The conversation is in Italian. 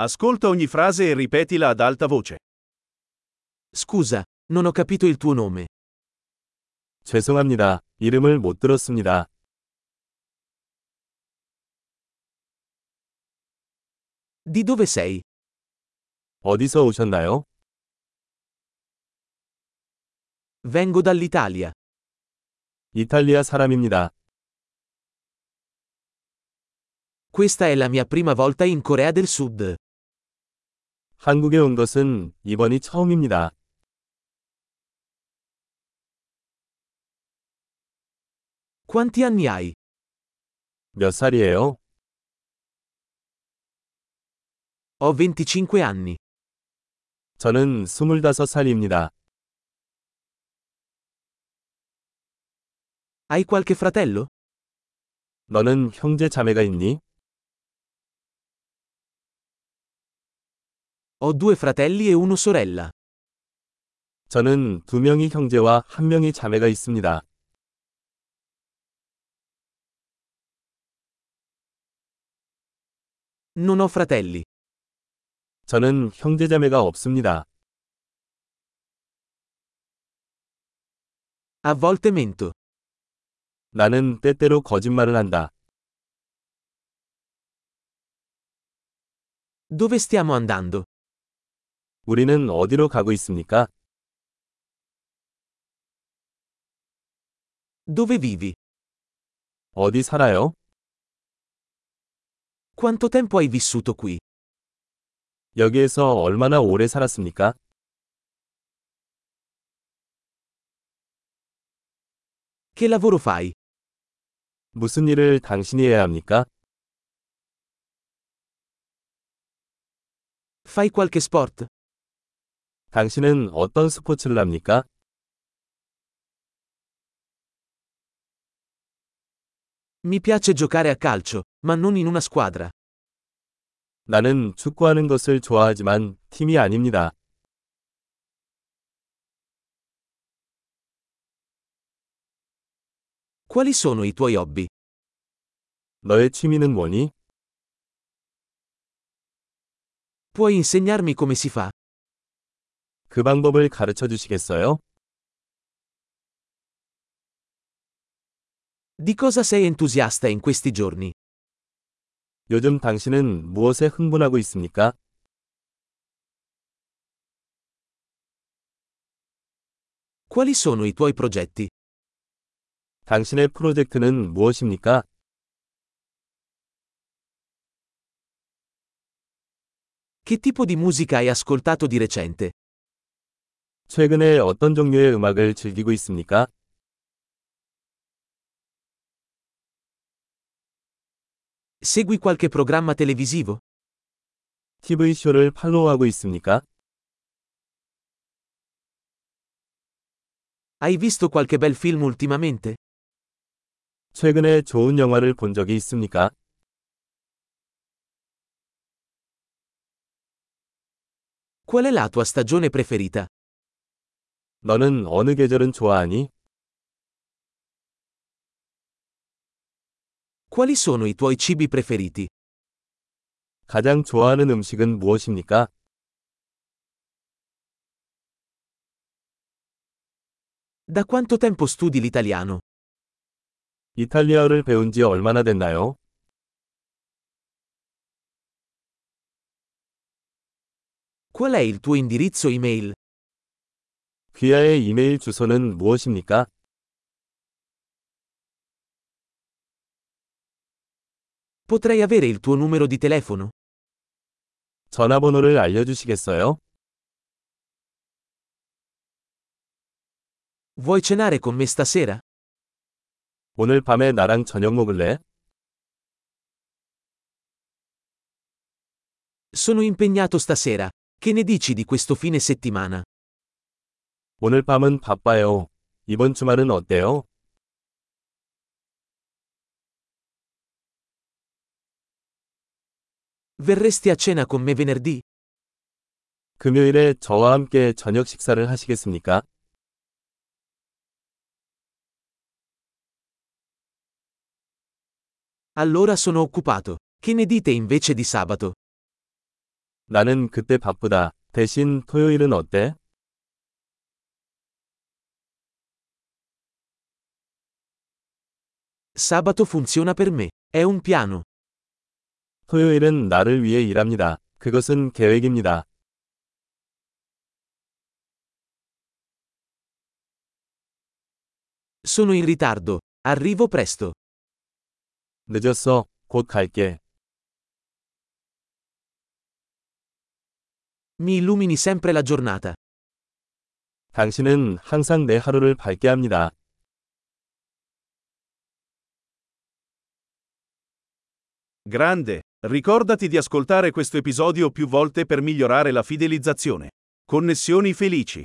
Ascolta ogni frase e ripetila ad alta voce. Scusa, non ho capito il tuo nome. 죄송합니다. 이름을 못 들었습니다. Di dove sei? 어디서 오셨나요? Vengo dall'Italia. 이탈리아 사람입니다. Questa è la mia prima volta in Corea del Sud. 한국에 온 것은 이번이 처음입니다. Quanti anni hai? 몇 살이에요? Ho 25 anni. 저는 25살입니다. Hai qualche fratello? 너는 형제 자매가 있니? Ho due fratelli e una sorella. 저는 두 명이 형제와 한 명이 자매가 있습니다. Non ho fratelli. 저는 형제 자매가 없습니다. A volte mento. 나는 때때로 거짓말을 한다. Dove stiamo andando? 우리는 어디로 가고 있습니까? Dove vivi? 어디 살아요? Quanto tempo hai vissuto qui? 여기에서 얼마나 오래 살았습니까? Che lavoro fai? 무슨 일을 당신이 해야 합니까? Fai qualche sport? 당신은 어떤 스포츠를 합니까? Mi piace giocare a calcio, ma non in una squadra. 나는 축구하는 것을 좋아하지만 팀이 아닙니다. Quali sono i tuoi hobby? 너의 취미는 뭐니? Puoi insegnarmi come si fa? 그 방법을 가르쳐 주시겠어요? Di cosa sei entusiasta in questi giorni? 요즘 당신은 무엇에 흥분하고 있습니까? Quali sono i tuoi progetti? 당신의 프로젝트는 무엇입니까? Che tipo di musica hai ascoltato di recente? 최근에 어떤 종류의 음악을 즐기고 있습니까? Segui qualche programma televisivo? TV쇼를 팔로우하고 있습니까? Hai visto qualche bel film ultimamente? 최근에 좋은 영화를 본 적이 있습니까? Qual è la tua stagione preferita? 너는 어느 계절은 좋아하니? Quali sono i tuoi cibi preferiti? 가장 좋아하는 음식은 무엇입니까? Da quanto tempo studi l'italiano? 이탈리아어를 배운 지 얼마나 됐나요? Qual è il tuo indirizzo email? 귀하의 이메일 주소는 무엇입니까? Potrei avere il tuo numero di telefono? 전화번호를 알려주시겠어요? Vuoi cenare con me stasera? 오늘 밤에 나랑 저녁 먹을래? Sono impegnato stasera. Che ne dici di questo fine settimana? 오늘 밤은 바빠요. 이번 주말은 어때요? Verresti a cena con me venerdì? 금요일에 저와 함께 저녁 식사를 하시겠습니까? Allora sono occupato. Che ne dite invece di sabato? 나는 그때 바쁘다. 대신 토요일은 어때? Sabato funziona per me. È un piano. 토요일은 나를 위해 일합니다. 그것은 계획입니다. Sono in ritardo. Arrivo presto. 늦었어. 곧 갈게. Mi illumini sempre la giornata. 당신은 항상 내 하루를 밝게 합니다. Grande, ricordati di ascoltare questo episodio più volte per migliorare la fidelizzazione. Connessioni felici.